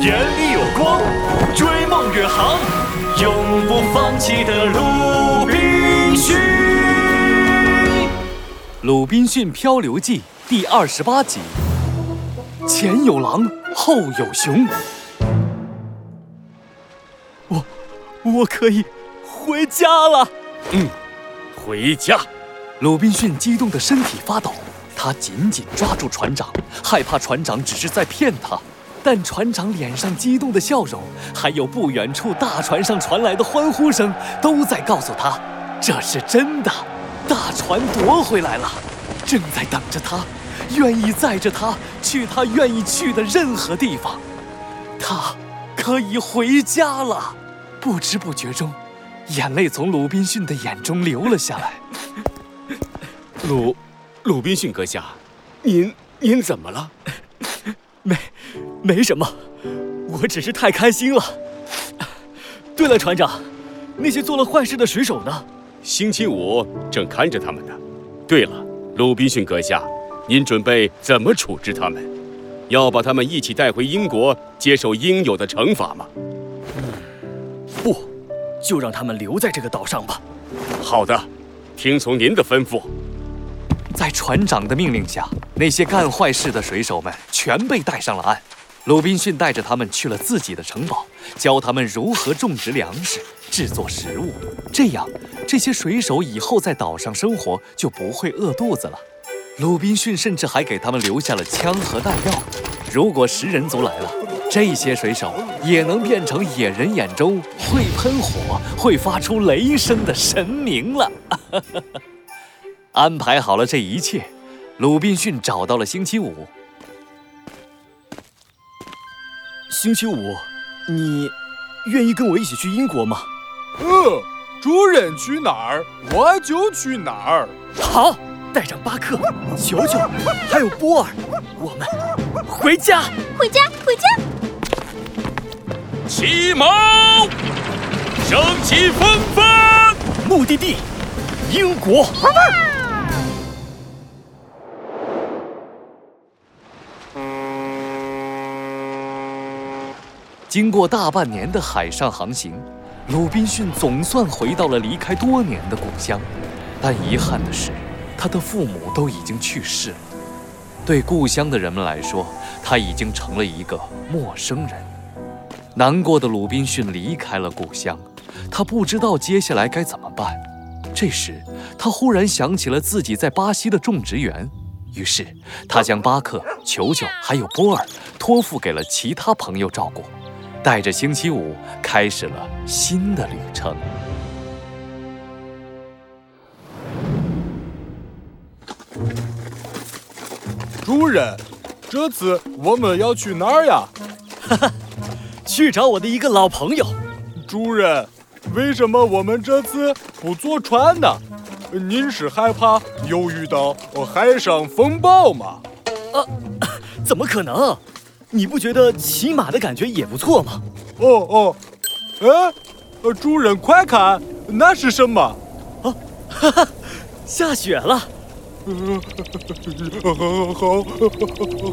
眼里有光，追梦远航，永不放弃的鲁滨逊。《鲁滨逊漂流记》第二十八集：前有狼，后有熊。我，我可以回家了。嗯，回家。鲁滨逊激动的身体发抖，他紧紧抓住船长，害怕船长只是在骗他。但船长脸上激动的笑容，还有不远处大船上传来的欢呼声，都在告诉他，这是真的。大船夺回来了，正在等着他，愿意载着他去他愿意去的任何地方。他可以回家了。不知不觉中，眼泪从鲁滨逊的眼中流了下来。鲁，鲁滨逊阁下，您您怎么了？没，没什么，我只是太开心了。对了，船长，那些做了坏事的水手呢？星期五正看着他们呢。对了，鲁滨逊阁下，您准备怎么处置他们？要把他们一起带回英国接受应有的惩罚吗？不，就让他们留在这个岛上吧。好的，听从您的吩咐。在船长的命令下，那些干坏事的水手们全被带上了岸。鲁滨逊带着他们去了自己的城堡，教他们如何种植粮食、制作食物。这样，这些水手以后在岛上生活就不会饿肚子了。鲁滨逊甚至还给他们留下了枪和弹药。如果食人族来了，这些水手也能变成野人眼中会喷火、会发出雷声的神明了。安排好了这一切，鲁滨逊找到了星期五。星期五，你愿意跟我一起去英国吗？嗯，主人去哪儿，我就去哪儿。好，带上巴克、球球，还有波尔，我们回家，回家，回家。起锚，升起风帆，目的地，英国。经过大半年的海上航行，鲁滨逊总算回到了离开多年的故乡。但遗憾的是，他的父母都已经去世了。对故乡的人们来说，他已经成了一个陌生人。难过的鲁滨逊离开了故乡，他不知道接下来该怎么办。这时，他忽然想起了自己在巴西的种植园，于是他将巴克、球球还有波尔托付给了其他朋友照顾。带着星期五开始了新的旅程。主人，这次我们要去哪儿呀？哈哈，去找我的一个老朋友。主人，为什么我们这次不坐船呢？您是害怕又遇到海上风暴吗？啊，怎么可能？你不觉得骑马的感觉也不错吗？哦哦，哎，主人快看，那是什么？啊，哈哈，下雪了。好，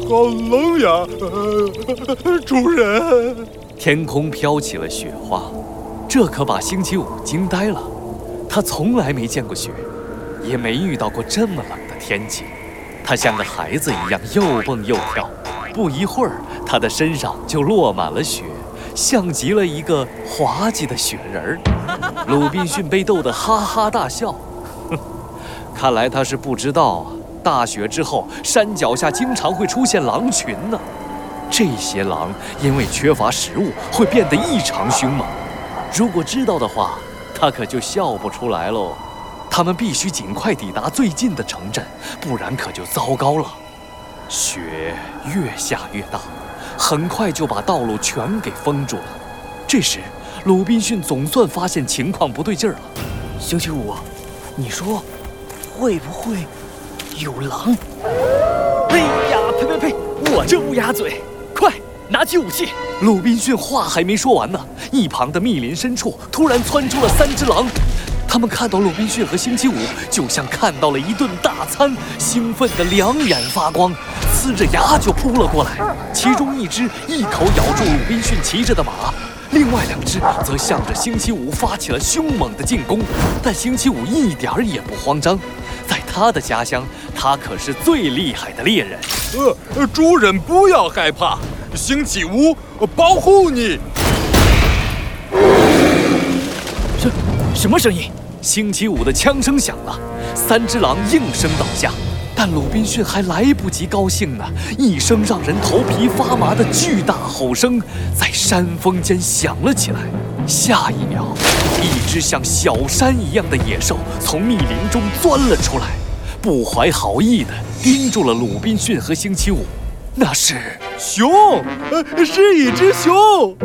好冷呀，主人。天空飘起了雪花，这可把星期五惊呆了。他从来没见过雪，也没遇到过这么冷的天气。他像个孩子一样又蹦又跳。不一会儿，他的身上就落满了雪，像极了一个滑稽的雪人儿。鲁滨逊被逗得哈哈大笑。哼，看来他是不知道啊，大雪之后，山脚下经常会出现狼群呢。这些狼因为缺乏食物，会变得异常凶猛。如果知道的话，他可就笑不出来喽。他们必须尽快抵达最近的城镇，不然可就糟糕了。雪越下越大，很快就把道路全给封住了。这时，鲁滨逊总算发现情况不对劲儿了。星期五，你说会不会有狼？哎呀，呸呸呸！我这乌鸦嘴，快拿起武器！鲁滨逊话还没说完呢，一旁的密林深处突然窜出了三只狼。他们看到鲁滨逊和星期五，就像看到了一顿大餐，兴奋得两眼发光，呲着牙就扑了过来。其中一只一口咬住鲁滨逊骑着的马，另外两只则向着星期五发起了凶猛的进攻。但星期五一点儿也不慌张，在他的家乡，他可是最厉害的猎人。呃，呃主人不要害怕，星期五呃保护你。什什么声音？星期五的枪声响了，三只狼应声倒下。但鲁滨逊还来不及高兴呢，一声让人头皮发麻的巨大吼声在山峰间响了起来。下一秒，一只像小山一样的野兽从密林中钻了出来，不怀好意地盯住了鲁滨逊和星期五。那是熊，呃，是一只熊。